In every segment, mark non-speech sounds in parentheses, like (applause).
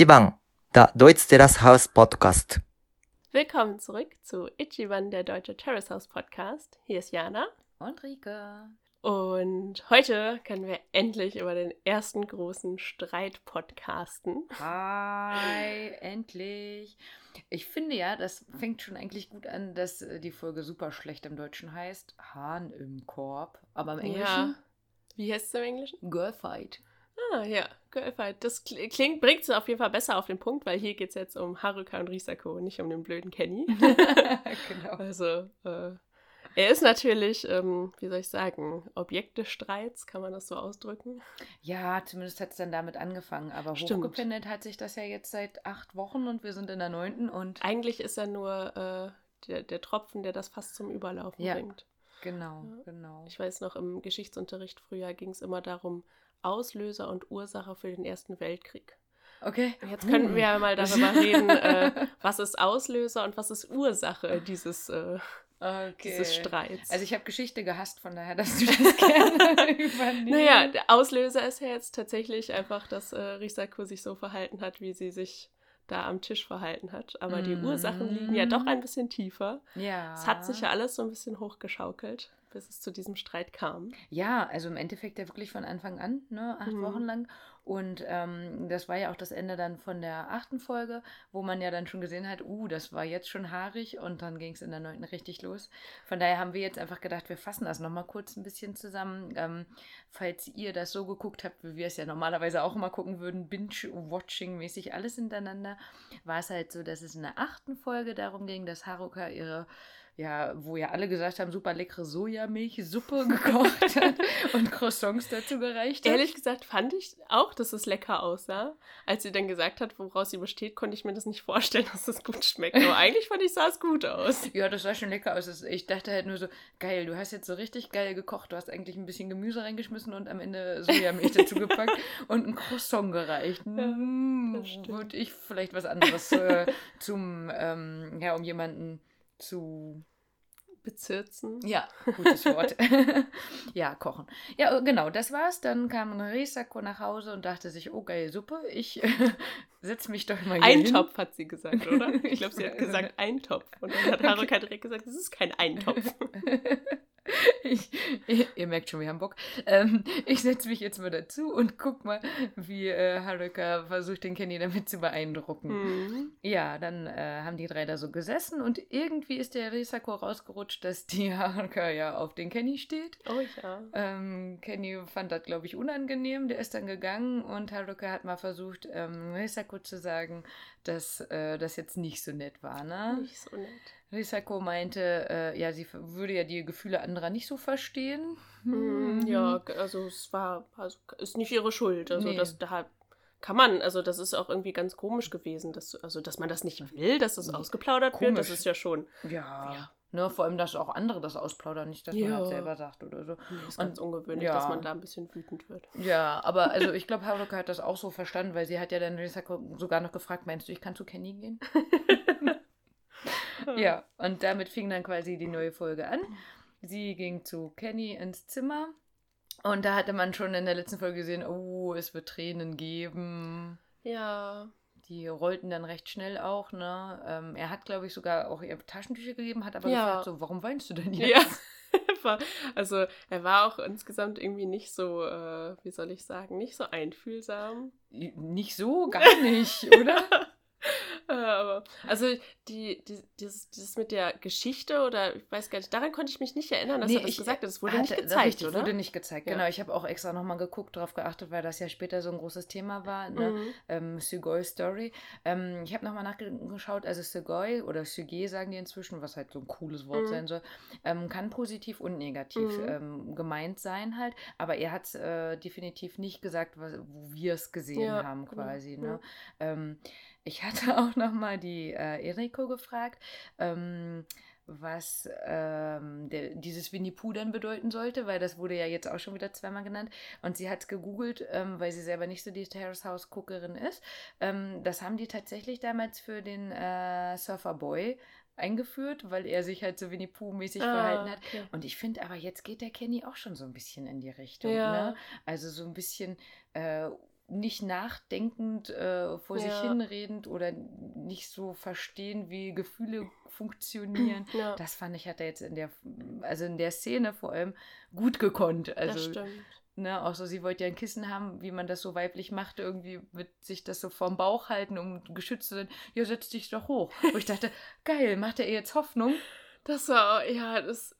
Ichiban, der Deutsch Terrace House Podcast. Willkommen zurück zu Ichiban, der Deutsche Terrace House Podcast. Hier ist Jana. Und Rike. Und heute können wir endlich über den ersten großen Streit podcasten. Hi, endlich. Ich finde ja, das fängt schon eigentlich gut an, dass äh, die Folge super schlecht im Deutschen heißt. Hahn im Korb. Aber im Englischen? Ja. Wie heißt es im Englischen? Girlfight. Ah, ja, Girlfight. Das kl- klingt, bringt es auf jeden Fall besser auf den Punkt, weil hier geht es jetzt um Haruka und Risako, nicht um den blöden Kenny. (laughs) (laughs) genau. Also, äh, er ist natürlich, ähm, wie soll ich sagen, Objekt des Streits, kann man das so ausdrücken? Ja, zumindest hat es dann damit angefangen. Aber Stimmt. hochgependelt hat sich das ja jetzt seit acht Wochen und wir sind in der neunten und. Eigentlich ist er nur äh, der, der Tropfen, der das fast zum Überlaufen Ja. bringt. Genau, Ja. genau. Ich weiß noch, im Geschichtsunterricht früher ging es immer darum, Auslöser und Ursache für den Ersten Weltkrieg. Okay. Jetzt könnten wir ja mal darüber (laughs) reden, äh, was ist Auslöser und was ist Ursache dieses, äh, okay. dieses Streits. Also ich habe Geschichte gehasst, von daher, dass du das (laughs) gerne (laughs) übernimmst. naja, der Auslöser ist ja jetzt tatsächlich einfach, dass äh, Risako sich so verhalten hat, wie sie sich da am Tisch verhalten hat. Aber die Mhm. Ursachen liegen ja doch ein bisschen tiefer. Ja. Es hat sich ja alles so ein bisschen hochgeschaukelt, bis es zu diesem Streit kam. Ja, also im Endeffekt ja wirklich von Anfang an, ne, acht Mhm. Wochen lang. Und ähm, das war ja auch das Ende dann von der achten Folge, wo man ja dann schon gesehen hat, uh, das war jetzt schon haarig und dann ging es in der neunten richtig los. Von daher haben wir jetzt einfach gedacht, wir fassen das nochmal kurz ein bisschen zusammen. Ähm, falls ihr das so geguckt habt, wie wir es ja normalerweise auch immer gucken würden, Binge-Watching-mäßig alles hintereinander, war es halt so, dass es in der achten Folge darum ging, dass Haruka ihre ja, wo ja alle gesagt haben, super leckere Sojamilchsuppe (laughs) gekocht hat und Croissants dazu gereicht hat. Ehrlich gesagt fand ich auch, dass es lecker aussah. Als sie dann gesagt hat, woraus sie besteht, konnte ich mir das nicht vorstellen, (laughs) dass es gut schmeckt. Aber eigentlich fand ich, sah es gut aus. (laughs) Ja, das sah schon lecker aus. Das- Ich dachte halt nur so, geil, du hast jetzt so richtig geil gekocht. Du hast eigentlich ein bisschen Gemüse reingeschmissen und am Ende Sojamilch dazu gepackt und ein Croissant gereicht. Mm, das stimmt. Würde ich vielleicht was anderes äh, zum, ähm, ja, um jemanden zu Bezirzen. Ja, (laughs) gutes Wort. (laughs) ja, kochen. Ja, äh, genau, das war's. Dann kam Risako nach Hause und dachte sich, oh geil, Suppe, ich (laughs) setze mich doch mal hier hin. Eintopf hat sie gesagt, oder? Ich glaube, sie hat gesagt Eintopf. Und dann hat Haruka direkt gesagt, das ist kein Eintopf. (laughs) Ich, ihr, ihr merkt schon, wir haben Bock. Ähm, ich setze mich jetzt mal dazu und guck mal, wie äh, Haruka versucht, den Kenny damit zu beeindrucken. Hm. Ja, dann äh, haben die drei da so gesessen und irgendwie ist der Risako rausgerutscht, dass die (laughs) Haruka ja auf den Kenny steht. Oh ja. Ähm, Kenny fand das, glaube ich, unangenehm. Der ist dann gegangen und Haruka hat mal versucht, ähm, Risako zu sagen, dass äh, das jetzt nicht so nett war. Ne? Nicht so nett. Risako meinte, äh, ja, sie würde ja die Gefühle anderer nicht so verstehen. Hm, ja, also es war, also ist nicht ihre Schuld. Also Nee. das da kann man, also das ist auch irgendwie ganz komisch gewesen, dass, also dass man das nicht will, dass das ausgeplaudert wird, das komisch. ist ja schon Ja. Ja. Ne, vor allem, dass auch andere das ausplaudern, nicht, dass man Ja. halt selber sagt oder so. nee, ist Und- ganz ungewöhnlich, ja. dass man da ein bisschen wütend wird. Ja, aber also ich glaube, Haruka hat das auch so verstanden, weil sie hat ja dann Risako sogar noch gefragt, meinst du, ich kann zu Kenny gehen? (laughs) Ja, (laughs) und damit fing dann quasi die neue Folge an. Sie ging zu Kenny ins Zimmer und da hatte man schon in der letzten Folge gesehen, oh, es wird Tränen geben. Ja. Die rollten dann recht schnell auch, ne? Ähm, er hat, glaube ich, sogar auch ihr Taschentücher gegeben, hat aber Ja. gefragt, so, warum weinst du denn jetzt? (laughs) Ja. Also er war auch insgesamt irgendwie nicht so, äh, wie soll ich sagen, nicht so einfühlsam. Nicht so, gar nicht, oder? (laughs) Äh, Aber, also die, die, dieses, dieses mit der Geschichte oder ich weiß gar nicht, daran konnte ich mich nicht erinnern, dass Nee, er das ich, gesagt hat. Das wurde Hatte- nicht gezeigt, richtig, oder? wurde nicht gezeigt, Ja. genau. Ich habe auch extra nochmal geguckt, darauf geachtet, weil das ja später so ein großes Thema war, ne? Mhm. ähm, Sugoi Story. Ähm, ich habe nochmal nachgeschaut, also Sugoi oder Suge sagen die inzwischen, was halt so ein cooles Wort Mhm. sein soll, ähm, kann positiv und negativ Mhm. ähm, gemeint sein halt, aber er hat äh, definitiv nicht gesagt, was, wo wir es gesehen Ja, haben genau. quasi. Ne? Ich hatte (laughs) auch nochmal die äh, Eriko gefragt, ähm, was ähm, der, dieses Winnie Pooh dann bedeuten sollte, weil das wurde ja jetzt auch schon wieder zweimal genannt. Und sie hat es gegoogelt, ähm, weil sie selber nicht so die Terrace House Guckerin ist. Ähm, das haben die tatsächlich damals für den äh, Surfer Boy eingeführt, weil er sich halt so Winnie Pooh-mäßig Ah, verhalten hat. okay. Und ich finde aber, jetzt geht der Kenny auch schon so ein bisschen in die Richtung. Ja. Ne? Also so ein bisschen äh, nicht nachdenkend äh, vor sich Ja. hinredend oder nicht so verstehen, wie Gefühle funktionieren. Ja, Das fand ich, hat er jetzt in der, also in der Szene vor allem gut gekonnt. das Also, stimmt. ne, auch so, sie wollte ja ein Kissen haben, wie man das so weiblich macht, irgendwie mit sich das so vorm Bauch halten, um geschützt zu sein. Ja, setz dich doch hoch. Wo ich dachte, (laughs) geil, macht er ihr jetzt Hoffnung? Das war, ja, das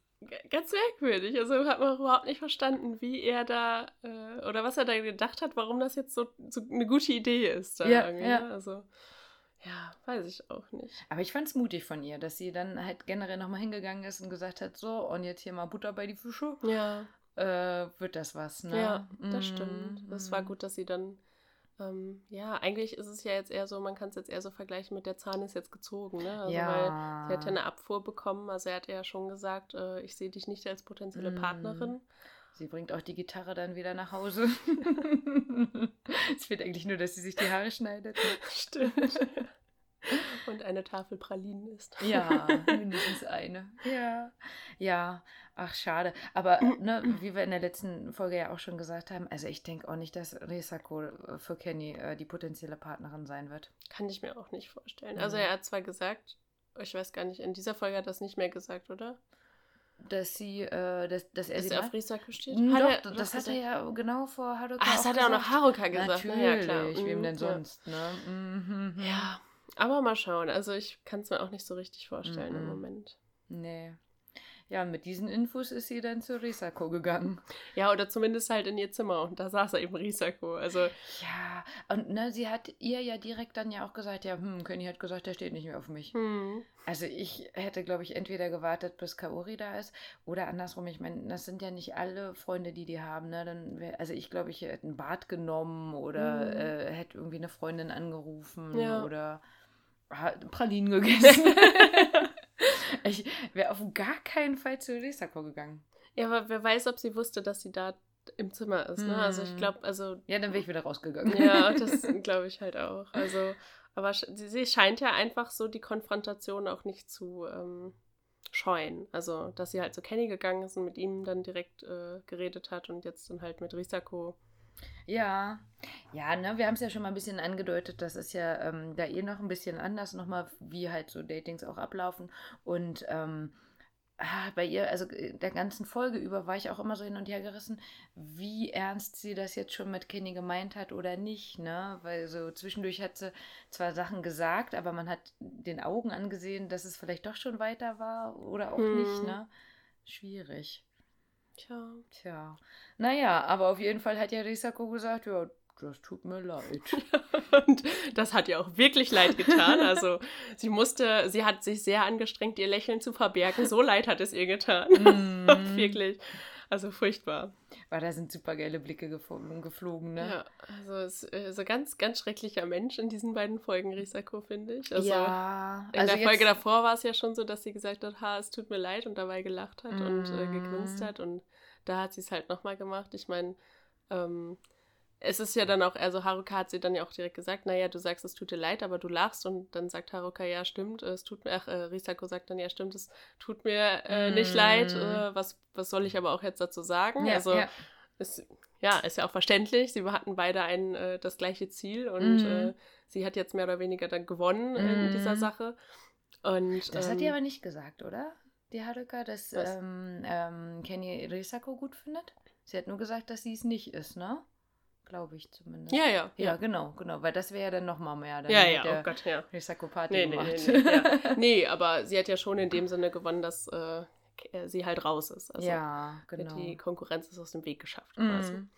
ganz merkwürdig. Also hat man überhaupt nicht verstanden, wie er da, äh, oder was er da gedacht hat, warum das jetzt so, so eine gute Idee ist. Ja, irgendwie, ja. ne? Also, ja, weiß ich auch nicht. Aber ich fand es mutig von ihr, dass sie dann halt generell nochmal hingegangen ist und gesagt hat, so, und jetzt hier mal Butter bei die Fische. Ja, Äh, wird das was, ne? ja, das Mm, stimmt. Das war gut, dass sie dann, ähm, ja, eigentlich ist es ja jetzt eher so, man kann es jetzt eher so vergleichen mit der Zahn ist jetzt gezogen, ne? Also, weil ja. sie hat ja eine Abfuhr bekommen, also er hat ja schon gesagt, äh, ich sehe dich nicht als potenzielle Mm. Partnerin. Sie bringt auch die Gitarre dann wieder nach Hause. (laughs) es fehlt eigentlich nur, dass sie sich die Haare schneidet. Stimmt. (laughs) Und eine Tafel Pralinen ist. Ja, (laughs) mindestens eine. Ja. Ja, ach schade. Aber ne, wie wir in der letzten Folge ja auch schon gesagt haben, also ich denke auch nicht, dass Risako äh, für Kenny äh, die potenzielle Partnerin sein wird. Kann ich mir auch nicht vorstellen. Also Mhm. er hat zwar gesagt, ich weiß gar nicht, in dieser Folge hat er das nicht mehr gesagt, oder? Dass sie, äh, dass, dass er Dass sie er auf Risako steht? Hm, Hat Doch, er das hat er ja genau vor Haruka Ah, das hat er auch noch. Haruka gesagt. Natürlich, Na ja, klar. wem Mhm, denn ja. sonst, ne? Mhm. Ja, aber mal schauen. Also ich kann es mir auch nicht so richtig vorstellen im Mhm. Moment. Nee. Ja, mit diesen Infos ist sie dann zu Risako gegangen. Ja, oder zumindest halt in ihr Zimmer und da saß er eben Risako. Also Ja, und ne, sie hat ihr ja direkt dann ja auch gesagt, ja, hm, Kenny hat gesagt, der steht nicht mehr auf mich. hm, Also ich hätte, glaube ich, entweder gewartet, bis Kaori da ist oder andersrum. Ich meine, das sind ja nicht alle Freunde, die die haben. Ne? Dann wär, also ich glaube, ich hätte ein Bad genommen oder Mhm. äh, hätte irgendwie eine Freundin angerufen Ja. oder Pralinen gegessen. (laughs) ich wäre auf gar keinen Fall zu Risako gegangen. ja, aber wer weiß, ob sie wusste, dass sie da im Zimmer ist. Ne? Also ich Hm. glaube, also Ja, dann wäre ich wieder rausgegangen. Ja, (laughs) das glaube ich halt auch. Also, aber sie scheint ja einfach so die Konfrontation auch nicht zu ähm, scheuen. Also, dass sie halt zu Kenny gegangen ist und mit ihm dann direkt äh, geredet hat und jetzt dann halt mit Risako. Ja, ja, ne, wir haben es ja schon mal ein bisschen angedeutet, das ist ja ähm, da eh noch ein bisschen anders, nochmal, wie halt so Datings auch ablaufen. Und ähm, ah, bei ihr, also äh, der ganzen Folge über, war ich auch immer so hin und her gerissen, wie ernst sie das jetzt schon mit Kenny gemeint hat oder nicht, ne? Weil so zwischendurch hat sie zwar Sachen gesagt, aber man hat den Augen angesehen, dass es vielleicht doch schon weiter war oder auch Hm. nicht, ne? Schwierig. Tja. Tja, naja, aber auf jeden Fall hat ja Risako gesagt, ja, das tut mir leid. (laughs) Und das hat ihr auch wirklich leid getan. Also, sie musste, sie hat sich sehr angestrengt, ihr Lächeln zu verbergen. So leid hat es ihr getan. Mhm. (laughs) wirklich. Also furchtbar. Weil da sind super geile Blicke geflogen, geflogen ne? Ja, also es ist äh, so ganz, ganz schrecklicher Mensch in diesen beiden Folgen, Risako, finde ich. Also, ja, In also der Folge davor war es ja schon so, dass sie gesagt hat, ha, es tut mir leid und dabei gelacht hat und äh, gegrinst Mm. hat und da hat sie es halt nochmal gemacht. Ich meine, ähm, es ist ja dann auch, also Haruka hat sie dann ja auch direkt gesagt, naja, du sagst, es tut dir leid, aber du lachst und dann sagt Haruka, ja, stimmt, es tut mir, ach, äh, Risako sagt dann, ja, stimmt, es tut mir äh, nicht Mm. leid, äh, was, was soll ich aber auch jetzt dazu sagen? ja, also, ja. ist, ja, ist ja auch verständlich. Sie hatten beide ein, äh, das gleiche Ziel und Mhm. äh, sie hat jetzt mehr oder weniger dann gewonnen in Mhm. dieser Sache. Und, Das ähm, hat die aber nicht gesagt, oder? Die Haruka, dass ähm, ähm, Kenny Risako gut findet? Sie hat nur gesagt, dass sie es nicht ist, ne? Glaube ich zumindest. Ja, ja. Ja, genau, genau, weil das wäre ja dann nochmal mehr. Dann Ja, ja, der oh Gott, ja. Party Nee, nee, gemacht. nee, nee, ja. (laughs) nee, aber sie hat ja schon in dem Sinne gewonnen, dass äh, äh, sie halt raus ist. Also ja, genau. die Konkurrenz ist aus dem Weg geschafft quasi. Mhm.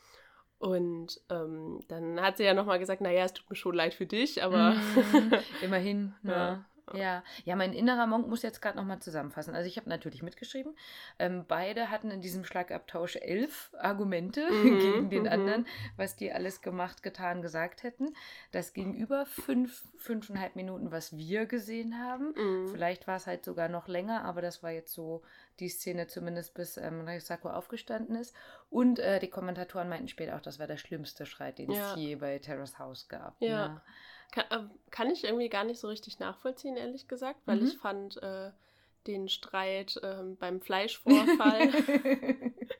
Und ähm, dann hat sie ja nochmal gesagt, naja, es tut mir schon leid für dich, aber Mhm, (laughs) Immerhin, ne? Ja. Ja. ja, mein innerer Monk muss jetzt gerade nochmal zusammenfassen. Also ich habe natürlich mitgeschrieben. Ähm, beide hatten in diesem Schlagabtausch elf Argumente (laughs) Mhm, gegen den mhm. anderen, was die alles gemacht, getan, gesagt hätten. Das ging über fünf, fünfeinhalb Minuten, was wir gesehen haben. Mhm. Vielleicht war es halt sogar noch länger, aber das war jetzt so die Szene zumindest, bis ähm, Risako aufgestanden ist. Und äh, die Kommentatoren meinten später auch, das war der schlimmste Schreit, den Ja. es je bei Terrace House gab. Ja. Ne? Kann, ähm, kann ich irgendwie gar nicht so richtig nachvollziehen, ehrlich gesagt, weil Mhm. ich fand äh, den Streit ähm, beim Fleischvorfall (laughs)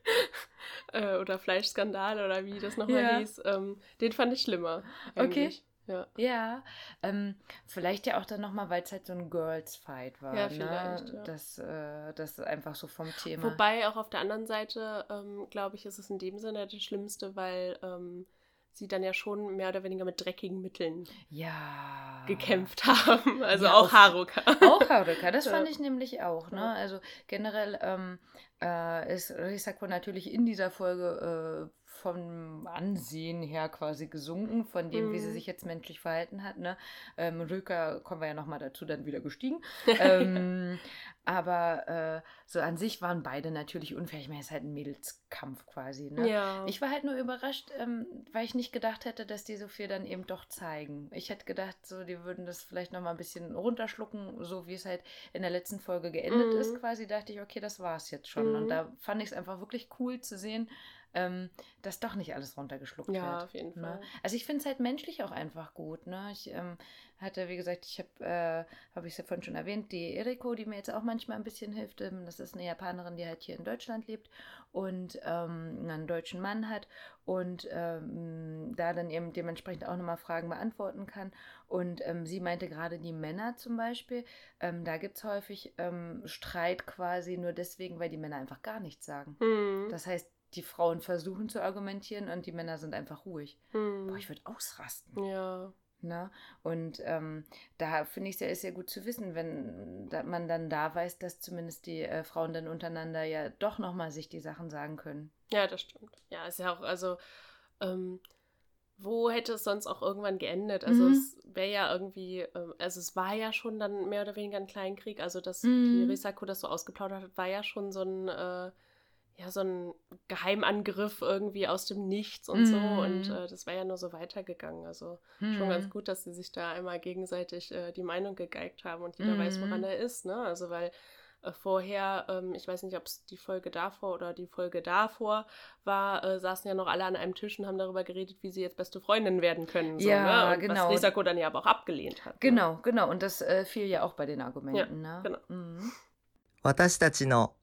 (laughs) äh, oder Fleischskandal oder wie das nochmal Ja. hieß, ähm, den fand ich schlimmer. Okay. eigentlich. Ja. Ja, ähm, vielleicht ja auch dann nochmal, weil es halt so ein Girls-Fight war. Ja, ne? vielleicht, ja. Das, äh, das einfach so vom Thema. Wobei auch auf der anderen Seite, ähm, glaube ich, ist es in dem Sinne das Schlimmste, weil ähm, sie dann ja schon mehr oder weniger mit dreckigen Mitteln ja. gekämpft haben. (laughs) Also Ja, auch auf- Haruka. Auch Haruka, das (laughs) fand ich nämlich auch. Ne? Also generell ähm, äh, ist Risako natürlich in dieser Folge äh, vom Ansehen her quasi gesunken, von dem, wie sie Mhm. sich jetzt menschlich verhalten hat. Ne? Ähm, Röka, kommen wir ja nochmal dazu, dann wieder gestiegen. (laughs) ähm, aber äh, so an sich waren beide natürlich unfair. Ich meine, es ist halt ein Mädelskampf quasi. Ne? Ja. Ich war halt nur überrascht, ähm, weil ich nicht gedacht hätte, dass die so viel dann eben doch zeigen. Ich hätte gedacht, so die würden das vielleicht noch mal ein bisschen runterschlucken, so wie es halt in der letzten Folge geendet Mhm. ist. Quasi dachte ich, okay, das war es jetzt schon. Und Mhm. da fand ich es einfach wirklich cool zu sehen, ähm, dass doch nicht alles runtergeschluckt ja, wird. auf jeden Ne? Fall. Also ich finde es halt menschlich auch einfach gut. Ne? Ich ähm, hatte, wie gesagt, ich habe, äh, habe ich es ja vorhin schon erwähnt, die Eriko, die mir jetzt auch manchmal ein bisschen hilft. Ähm, das ist eine Japanerin, die halt hier in Deutschland lebt und ähm, einen deutschen Mann hat und ähm, da dann eben dementsprechend auch nochmal Fragen beantworten kann. Und sie meinte gerade die Männer zum Beispiel, da gibt es häufig Streit quasi nur deswegen, weil die Männer einfach gar nichts sagen. Hm. Das heißt, die Frauen versuchen zu argumentieren und die Männer sind einfach ruhig. Hm. Boah, ich würde ausrasten. ja. Ne? Und ähm, da finde ich es ja, ist ja gut zu wissen, wenn da, man dann da weiß, dass zumindest die äh, Frauen dann untereinander ja doch nochmal sich die Sachen sagen können. Ja, das stimmt. Ja, ist ja auch, also, ähm, wo hätte es sonst auch irgendwann geendet? Also Mhm. es wäre ja irgendwie, ähm, also es war ja schon dann mehr oder weniger ein Kleinkrieg. Also dass Mhm. die Risako das so ausgeplaudert hat, war ja schon so ein, äh, ja, so ein Geheimangriff irgendwie aus dem Nichts und so. Mhm. Und äh, das wäre ja nur so weitergegangen. Also schon Hm. ganz gut, dass sie sich da einmal gegenseitig äh, die Meinung gegeigt haben und jeder weiß, woran Mhm. er ist, ne? Also weil äh, vorher, ähm, ich weiß nicht, ob es die Folge davor oder die Folge davor war, äh, saßen ja noch alle an einem Tisch und haben darüber geredet, wie sie jetzt beste Freundinnen werden können. So, Ja, ne? und genau. Was Risako dann ja aber auch abgelehnt hat. Ne? Genau, genau. Und das äh, fiel ja auch bei den Argumenten. ne? genau. Mhm. 私たちの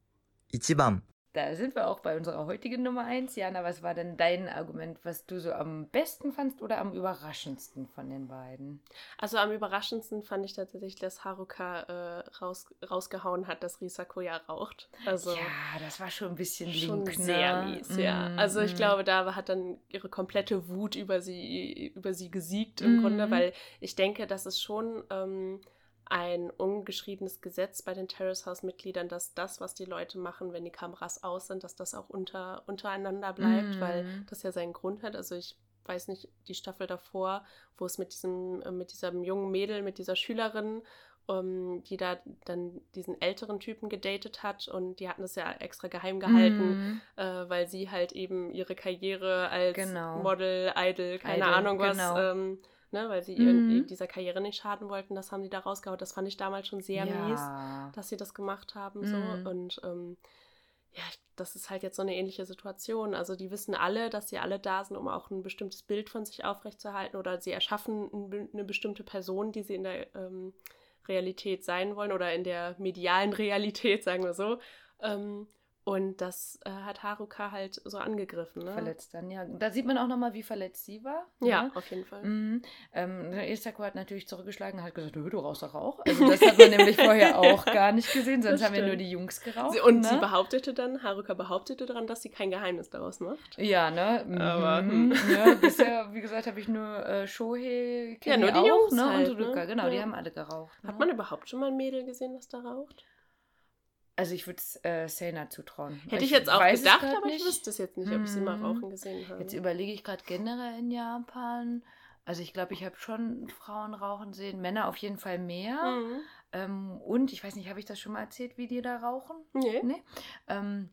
一番 da sind wir auch bei unserer heutigen Nummer 1. Jana, was war denn dein Argument, was du so am besten fandst oder am überraschendsten von den beiden? Also am überraschendsten fand ich tatsächlich, dass Haruka äh, raus, rausgehauen hat, dass Risako ja raucht. Also ja, das war schon ein bisschen schon link, ne? sehr mies, ja. Mm, Also ich mm. glaube, da hat dann ihre komplette Wut über sie, über sie gesiegt im Mhm. Grunde, weil ich denke, das ist schon ähm, ein ungeschriebenes Gesetz bei den Terrace House-Mitgliedern, dass das, was die Leute machen, wenn die Kameras aus sind, dass das auch unter, untereinander bleibt, Mhm. weil das ja seinen Grund hat. Also ich weiß nicht, die Staffel davor, wo es mit diesem, äh, mit diesem jungen Mädel, mit dieser Schülerin, ähm, die da dann diesen älteren Typen gedatet hat und die hatten es ja extra geheim gehalten, Mhm. äh, weil sie halt eben ihre Karriere als Genau. Model, Idol, keine Idol, Ahnung was, genau. ähm, ne, weil sie Mhm. dieser Karriere nicht schaden wollten, das haben die da rausgehauen. Das fand ich damals schon sehr mies, ja. dass sie das gemacht haben. Mhm. So. Und ähm, ja, das ist halt jetzt so eine ähnliche Situation. Also die wissen alle, dass sie alle da sind, um auch ein bestimmtes Bild von sich aufrechtzuerhalten oder sie erschaffen eine bestimmte Person, die sie in der ähm, Realität sein wollen oder in der medialen Realität, (laughs) sagen wir so. Ähm, und das äh, hat Haruka halt so angegriffen. Ne? Verletzt dann, ja. Da sieht man auch nochmal, wie verletzt sie war. Ja, ne? auf jeden Fall. Mhm. Ähm, Isako hat natürlich zurückgeschlagen und hat gesagt, "Nö, du rauchst doch auch. Also das hat man nämlich vorher (laughs) auch gar nicht gesehen, sonst haben ja nur die Jungs geraucht. Sie, und ne? sie behauptete dann, Haruka behauptete daran, dass sie kein Geheimnis daraus macht. Ja, ne? Mhm. Aber, hm. ja, bisher, wie gesagt, habe ich nur äh, Shohei, Ja, nur die auch, Jungs ne? halt, und Rücker, ne? genau, die Ja. haben alle geraucht. Hat ne? man überhaupt schon mal ein Mädel gesehen, das da raucht? Also ich würde es äh, Sena zutrauen. Hätte ich jetzt auch gedacht, aber ich nicht. wüsste es jetzt nicht, ob ich sie mal Mhm. rauchen gesehen habe. Jetzt überlege ich gerade generell in Japan. Also ich glaube, ich habe schon Frauen rauchen sehen, Männer auf jeden Fall mehr. Mhm. Ähm, und ich weiß nicht, habe ich das schon mal erzählt, wie die da rauchen? Nee. Nee. Ähm,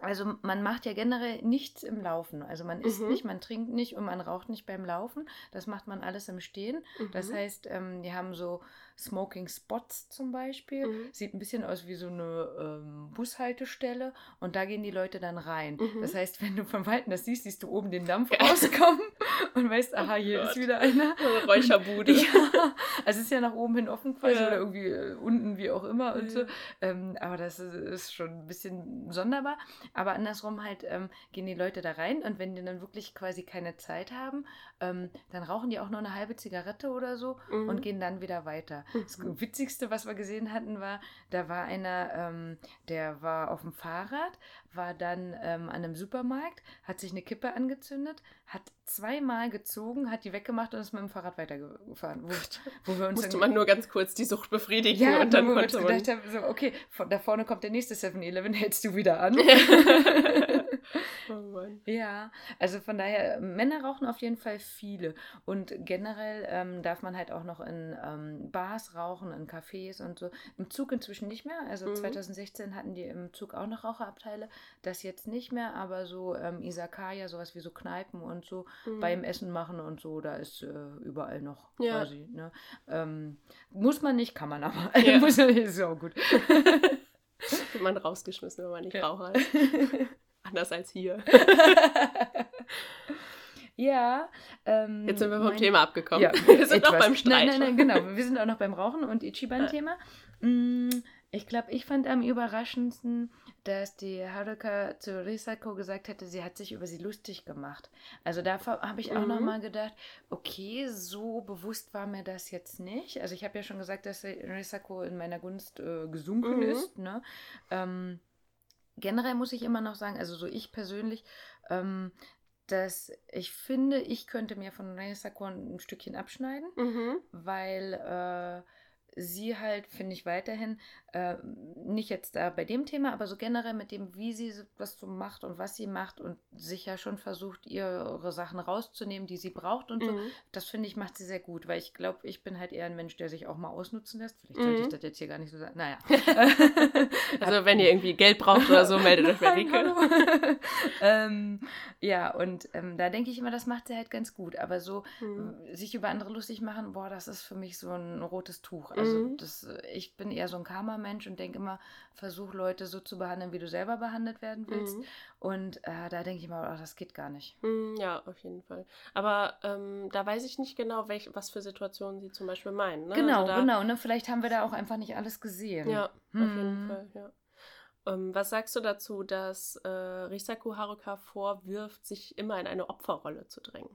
also man macht ja generell nichts im Laufen. Also man isst Mhm. nicht, man trinkt nicht und man raucht nicht beim Laufen. Das macht man alles im Stehen. Das Mhm. heißt, ähm, die haben so Smoking Spots zum Beispiel. Mhm. Sieht ein bisschen aus wie so eine ähm, Bushaltestelle und da gehen die Leute dann rein. Mhm. Das heißt, wenn du von Weitem das siehst, siehst du oben den Dampf rauskommen (laughs) und weißt, aha, hier Oh ist wieder einer. Eine Räucherbude. (laughs) Ja, also es ist ja nach oben hin offen quasi Ja. oder irgendwie äh, unten, wie auch immer und so. Ja. Ähm, aber das ist, ist schon ein bisschen sonderbar. Aber andersrum halt ähm, gehen die Leute da rein und wenn die dann wirklich quasi keine Zeit haben, ähm, dann rauchen die auch nur eine halbe Zigarette oder so mhm. und gehen dann wieder weiter. Mhm. Das Witzigste, was wir gesehen hatten, war, da war einer, ähm, der war auf dem Fahrrad, war dann ähm, an einem Supermarkt, hat sich eine Kippe angezündet, hat zweimal gezogen, hat die weggemacht und ist mit dem Fahrrad weitergefahren. Wo, wo wir uns Musste man nur ganz kurz die Sucht befriedigen ja, und dann wo konnte wir uns gedacht haben, so, okay, von, da vorne kommt der nächste 7-Eleven, hältst du wieder an. (laughs) oh ja, also von daher, Männer rauchen auf jeden Fall viele und generell ähm, darf man halt auch noch in ähm, Bars rauchen, in Cafés und so. Im Zug inzwischen nicht mehr, also mhm. 2016 hatten die im Zug auch noch Raucherabteile, das jetzt nicht mehr, aber so ähm, Isakaya, sowas wie so Kneipen und so mhm. beim Essen machen und so, da ist äh, überall noch ja. quasi. Ne? Ähm, muss man nicht, kann man aber. Ja. (laughs) muss, ist auch gut. (laughs) Wird man rausgeschmissen, wenn man nicht ja. Raucher ist. (laughs) Anders als hier. Ja. Ähm, Jetzt sind wir vom mein, Thema abgekommen. Ja, (laughs) wir sind etwas. noch beim Streit. Nein, nein, nein, genau. Wir sind auch noch beim Rauchen und Ichiban-Thema. Mm, ich glaube, ich fand am überraschendsten, dass die Haruka zu Risako gesagt hätte, sie hat sich über sie lustig gemacht. Also da habe ich auch mhm. nochmal gedacht, okay, so bewusst war mir das jetzt nicht. Also ich habe ja schon gesagt, dass Risako in meiner Gunst äh, gesunken mhm. ist. Ne? Ähm, generell muss ich immer noch sagen, also so ich persönlich, ähm, dass ich finde, ich könnte mir von Risako ein Stückchen abschneiden, mhm. weil äh, sie halt, finde ich weiterhin, äh, nicht jetzt da bei dem Thema, aber so generell mit dem, wie sie was so macht und was sie macht und sich ja schon versucht, ihre Sachen rauszunehmen, die sie braucht und so, mhm. das finde ich, macht sie sehr gut, weil ich glaube, ich bin halt eher ein Mensch, der sich auch mal ausnutzen lässt. Vielleicht sollte mhm. ich das jetzt hier gar nicht so sagen. Naja. (laughs) also, wenn ihr irgendwie Geld braucht oder so, meldet euch bei Rike. (laughs) ähm, ja, und ähm, da denke ich immer, das macht sie halt ganz gut, aber so mhm. sich über andere lustig machen, boah, das ist für mich so ein rotes Tuch. Also mhm. das, äh, ich bin eher so ein Karma-Mensch und denke immer, versuch Leute so zu behandeln, wie du selber behandelt werden willst. Mhm. Und äh, da denke ich mal, oh, das geht gar nicht. Mhm, ja, auf jeden Fall. Aber ähm, da weiß ich nicht genau, welch, was für Situationen sie zum Beispiel meinen. Ne? Genau, also da, genau. Ne? Vielleicht haben wir da auch einfach nicht alles gesehen. Ja, auf jeden mhm. Fall, ja. Ähm, was sagst du dazu, dass äh, Risaku Haruka vorwirft, sich immer in eine Opferrolle zu drängen?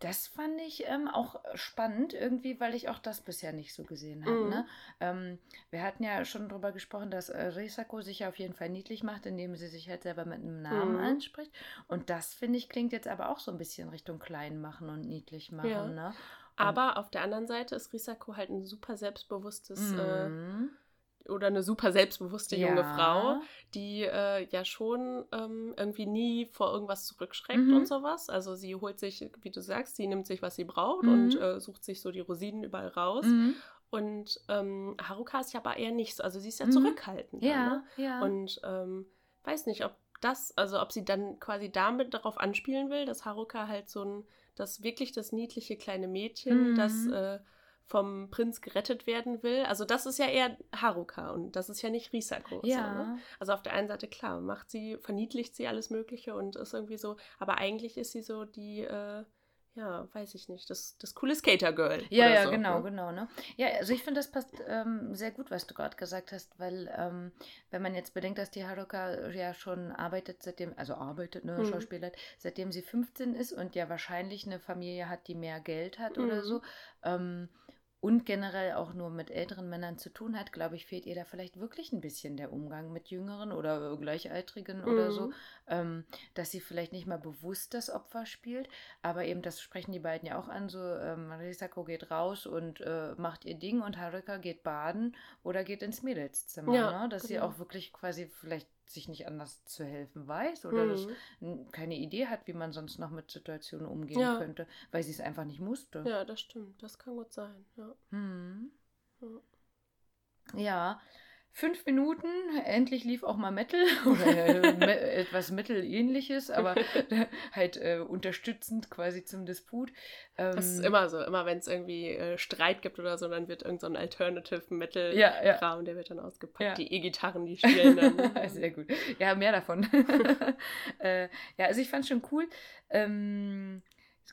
Das fand ich ähm, auch spannend irgendwie, weil ich auch das bisher nicht so gesehen habe. Mhm. Ne? Ähm, wir hatten ja schon darüber gesprochen, dass äh, Risako sich ja auf jeden Fall niedlich macht, indem sie sich halt selber mit einem Namen mhm. anspricht. Und das, finde ich, klingt jetzt aber auch so ein bisschen Richtung klein machen und niedlich machen. Ja. Ne? Aber auf der anderen Seite ist Risako halt ein super selbstbewusstes äh, mhm. äh, oder eine super selbstbewusste junge ja. Frau, die äh, ja schon ähm, irgendwie nie vor irgendwas zurückschreckt mhm. und sowas. Also sie holt sich, wie du sagst, sie nimmt sich, was sie braucht mhm. und äh, sucht sich so die Rosinen überall raus. Mhm. Und ähm, Haruka ist ja aber eher nicht so, also sie ist ja mhm. zurückhaltend. Ja, ne? ja. Und ähm, weiß nicht, ob das, also ob sie dann quasi damit darauf anspielen will, dass Haruka halt so ein, das wirklich das niedliche kleine Mädchen, das mhm. äh, vom Prinz gerettet werden will. Also das ist ja eher Haruka und das ist ja nicht Risako. Ja. So, ne? Also auf der einen Seite klar, macht sie, verniedlicht sie alles Mögliche und ist irgendwie so, aber eigentlich ist sie so die, äh, ja, weiß ich nicht, das, das coole Skater-Girl. Ja, ja, so, genau, ne? genau. Ne? Ja, also ich finde, das passt ähm, sehr gut, was du gerade gesagt hast, weil ähm, wenn man jetzt bedenkt, dass die Haruka ja schon arbeitet, seitdem, also arbeitet, ne, mhm. Schauspieler, seitdem sie 15 ist und ja wahrscheinlich eine Familie hat, die mehr Geld hat mhm. oder so, ähm, und generell auch nur mit älteren Männern zu tun hat, glaube ich, fehlt ihr da vielleicht wirklich ein bisschen der Umgang mit Jüngeren oder Gleichaltrigen mhm. oder so, mhm. ähm, dass sie vielleicht nicht mal bewusst das Opfer spielt, aber eben, das sprechen die beiden ja auch an, so ähm, Risako geht raus und äh, macht ihr Ding und Haruka geht baden oder geht ins Mädelszimmer, ja, ne? dass genau. sie auch wirklich quasi vielleicht sich nicht anders zu helfen weiß oder mhm. keine Idee hat, wie man sonst noch mit Situationen umgehen ja. könnte, weil sie es einfach nicht musste. Ja, das stimmt. Das kann gut sein. Ja. Mhm. ja. ja fünf Minuten, endlich lief auch mal Metal (laughs) oder äh, etwas Metal-ähnliches, aber (laughs) halt äh, unterstützend quasi zum Disput. Ähm, das ist immer so, immer wenn es irgendwie äh, Streit gibt oder so, dann wird irgendein so Alternative Metal-Kram, ja, ja. der wird dann ausgepackt. Ja. Die E-Gitarren, die spielen dann. (laughs) Sehr gut. Ja, mehr davon. Äh, ja, also ich fand es schon cool. Ähm,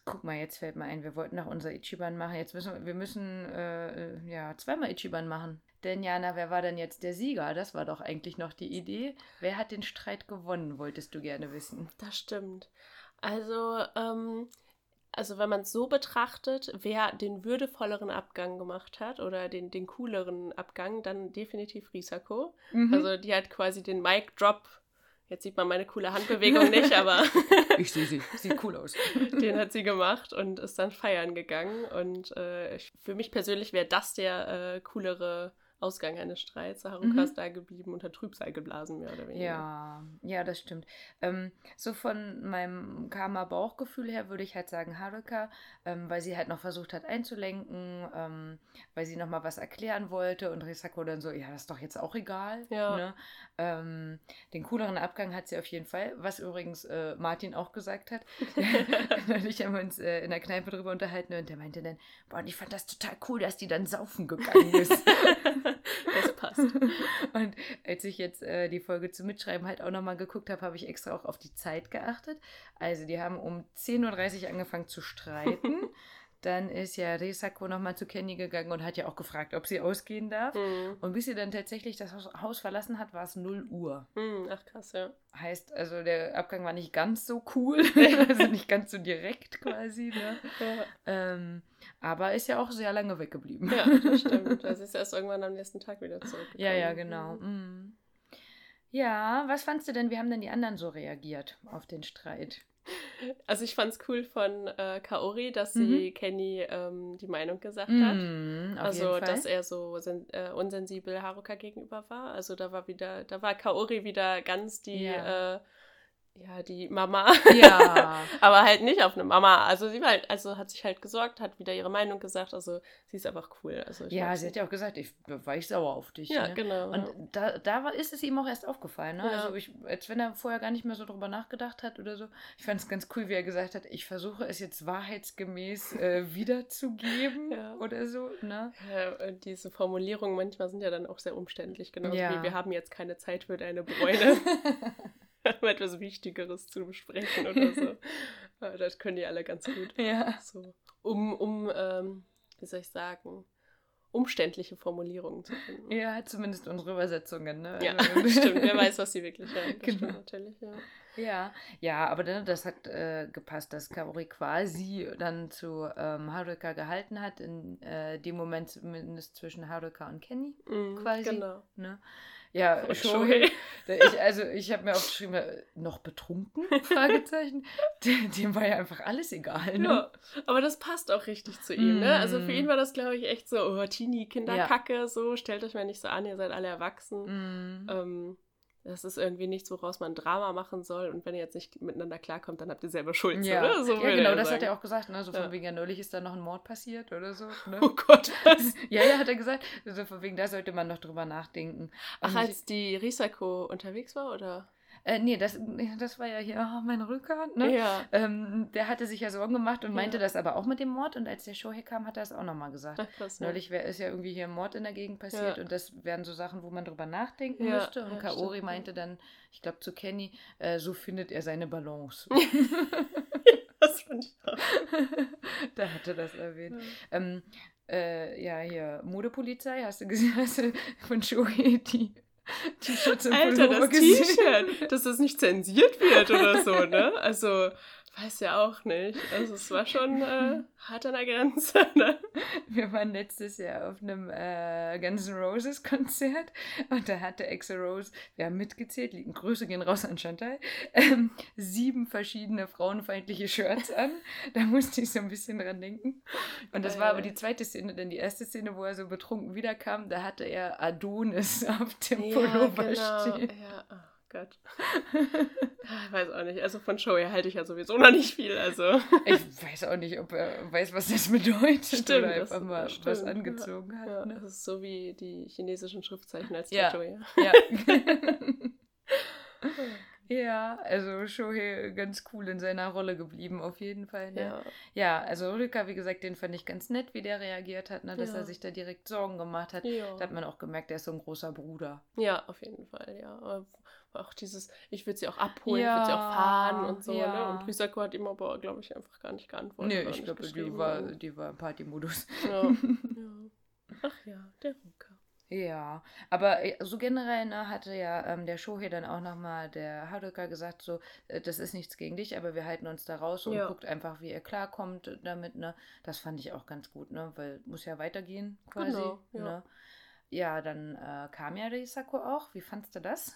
Guck mal, jetzt fällt mir ein, wir wollten noch unser Ichiban machen. Jetzt müssen wir müssen äh, äh, ja zweimal Ichiban machen. Denn Jana, wer war denn jetzt der Sieger? Das war doch eigentlich noch die Idee. Wer hat den Streit gewonnen, wolltest du gerne wissen. Das stimmt. Also, ähm, also wenn man es so betrachtet, wer den würdevolleren Abgang gemacht hat oder den, den cooleren Abgang, dann definitiv Risako. Mhm. Also die hat quasi den Mic Drop. Jetzt sieht man meine coole Handbewegung (laughs) nicht, aber. ich sehe sie. Sieht cool aus. den hat sie gemacht und ist dann feiern gegangen. Und äh, für mich persönlich wäre das der äh, coolere Ausgang eines Streits. Haruka mhm. ist da geblieben und hat Trübsal geblasen, mehr oder weniger. Ja, ja, das stimmt. Ähm, so von meinem Karma-Bauchgefühl her würde ich halt sagen Haruka, ähm, weil sie halt noch versucht hat einzulenken, ähm, weil sie nochmal was erklären wollte und Risako dann so, ja, das ist doch jetzt auch egal. Ja. Ne? Ähm, den cooleren Abgang hat sie auf jeden Fall, was übrigens äh, Martin auch gesagt hat. (laughs) (laughs) ich haben uns äh, in der Kneipe drüber unterhalten und der meinte dann, boah, ich fand das total cool, dass die dann saufen gegangen ist. (laughs) (laughs) das passt. (laughs) Und als ich jetzt äh, die Folge zum Mitschreiben halt auch nochmal geguckt habe, habe ich extra auch auf die Zeit geachtet. Also die haben um 10.30 Uhr angefangen zu streiten. (laughs) Dann ist ja Resako nochmal zu Kenny gegangen und hat ja auch gefragt, ob sie ausgehen darf. Mhm. Und bis sie dann tatsächlich das Haus verlassen hat, war es 0 Uhr. Mhm, ach krass, ja. Heißt, also der Abgang war nicht ganz so cool, (laughs) also nicht ganz so direkt quasi. Ne? Ja. Ähm, aber ist ja auch sehr lange weggeblieben. Ja, das stimmt. (laughs) Das ist erst irgendwann am nächsten Tag wieder zurück. Ja, ja, genau. Mhm. mhm. Ja, was fandst du denn, wie haben denn die anderen so reagiert auf den Streit? Also ich fand es cool von äh, Kaori, dass sie mhm. Kenny ähm, die Meinung gesagt hat. Mhm, also dass er so äh, unsensibel Haruka gegenüber war. Also da war wieder, da war Kaori wieder ganz die ja. äh, ja, die Mama. Ja. (laughs) aber halt nicht auf eine Mama. Also sie war halt, also hat sich halt gesorgt, hat wieder ihre Meinung gesagt. Also sie ist einfach cool. Also ja, sie hat ja auch gesagt, ich war ich sauer auf dich. Ja, ne? genau. Und ja. da, da war, ist es ihm auch erst aufgefallen. Ne? Ja. Also ich, als wenn er vorher gar nicht mehr so drüber nachgedacht hat oder so. Ich fand es ganz cool, wie er gesagt hat, ich versuche es jetzt wahrheitsgemäß äh, (laughs) wiederzugeben ja. oder so. Ne? Diese Formulierungen manchmal sind ja dann auch sehr umständlich. Genauso wie wir haben jetzt keine Zeit für deine Bräune. (laughs) haben (laughs) etwas Wichtigeres zu besprechen oder so. (laughs) das können die alle ganz gut. Ja. So, um, um ähm, wie soll ich sagen, umständliche Formulierungen zu finden. Ja, zumindest unsere Übersetzungen, ne? Ja, also, (laughs) stimmt. Wer weiß, was sie wirklich haben. Genau. natürlich, ja. Ja, ja, aber dann, das hat äh, gepasst, dass Kaori quasi dann zu ähm, Haruka gehalten hat, in äh, dem Moment zumindest zwischen Haruka und Kenny mm, quasi. Genau. Ne? Ja, (laughs) Shohei. (laughs) ich, also ich habe mir aufgeschrieben, äh, noch betrunken? (laughs) Fragezeichen. dem, dem, war ja einfach alles egal. Ne? Ja, aber das passt auch richtig zu ihm. Mm. Ne? Also für ihn mm. war das, glaube ich, echt so, oh, Teenie, Kinderkacke, ja. so, stellt euch mal nicht so an, ihr seid alle erwachsen. Mm. Ähm, das ist irgendwie nichts, woraus man Drama machen soll. Und wenn ihr jetzt nicht miteinander klarkommt, dann habt ihr selber Schuld. Ja, oder? So ja genau, das sagen. hat er auch gesagt. Ne? So von ja. wegen, ja, neulich ist da noch ein Mord passiert oder so. Ne? Oh Gott, (laughs) was? ja, ja, hat er gesagt. So von wegen, da sollte man noch drüber nachdenken. Ach, als die Risako unterwegs war, oder? Äh, nee, das, das war ja hier oh, mein Rücker. Ne? Ja. Ähm, der hatte sich ja Sorgen gemacht und meinte ja. das aber auch mit dem Mord. Und als der Show hier kam, hat er es auch nochmal gesagt. Ach, krass, Neulich wär, ist ja irgendwie hier ein Mord in der Gegend passiert ja. und das wären so Sachen, wo man drüber nachdenken ja, müsste. Und Kaori stimmt. meinte dann, ich glaube zu Kenny, äh, so findet er seine Balance. (laughs) das fand ich auch. (laughs) da hatte das erwähnt. Ähm, äh, ja, hier, Modepolizei, hast du gesehen, (laughs) hast du von Shohei die (laughs) T-Shirts und Alter, das T-Shirt, dass das nicht zensiert wird oder so, ne? Also, weiß ja auch nicht. Also, es war schon äh, (laughs) hart an der Grenze, (laughs) ne? Wir waren letztes Jahr auf einem äh, Guns N' Roses Konzert und da hatte Exa Rose, wir haben mitgezählt, liegen Grüße gehen raus an Chantal, ähm, sieben verschiedene frauenfeindliche Shirts an. Da musste ich so ein bisschen dran denken. Und das war aber die zweite Szene, denn die erste Szene, wo er so betrunken wiederkam, da hatte er Adonis (laughs) auf dem ja, Pullover genau. stehen. Ja. Gott. ich (laughs) weiß auch nicht. Also von Show her halte ich ja sowieso noch nicht viel. Also. ich weiß auch nicht, ob er weiß, was das bedeutet. Stimmt, oder einfach mal stimmt. was angezogen hat. Ja, ne? Das ist so wie die chinesischen Schriftzeichen als ja. Tattoo. Ja. (laughs) (laughs) Ja, also Shohei ganz cool in seiner Rolle geblieben, auf jeden Fall. Ne? Ja. ja, also Rika, wie gesagt, den fand ich ganz nett, wie der reagiert hat, ne? dass ja. er sich da direkt Sorgen gemacht hat. Ja. Da hat man auch gemerkt, er ist so ein großer Bruder. Ja, auf jeden Fall, ja. Auch dieses, ich würde sie auch abholen, ja, ich würde sie auch fahren und so. Ne? Und Risako hat ihm aber, glaube ich, einfach gar nicht geantwortet. Nee, ich glaube, die war, die war im Partymodus. Ja, (laughs) ja. Ach ja, der Ruka. Ja, aber äh, so generell ne, hatte ja ähm, der Show hier dann auch nochmal der Haruka gesagt, so, äh, das ist nichts gegen dich, aber wir halten uns da raus und Ja. guckt einfach, wie ihr klarkommt damit, ne? Das fand ich auch ganz gut, ne? Weil muss ja weitergehen quasi. Genau, ja. Ne? Ja, dann äh, kam ja Risako auch. Wie fandst du das?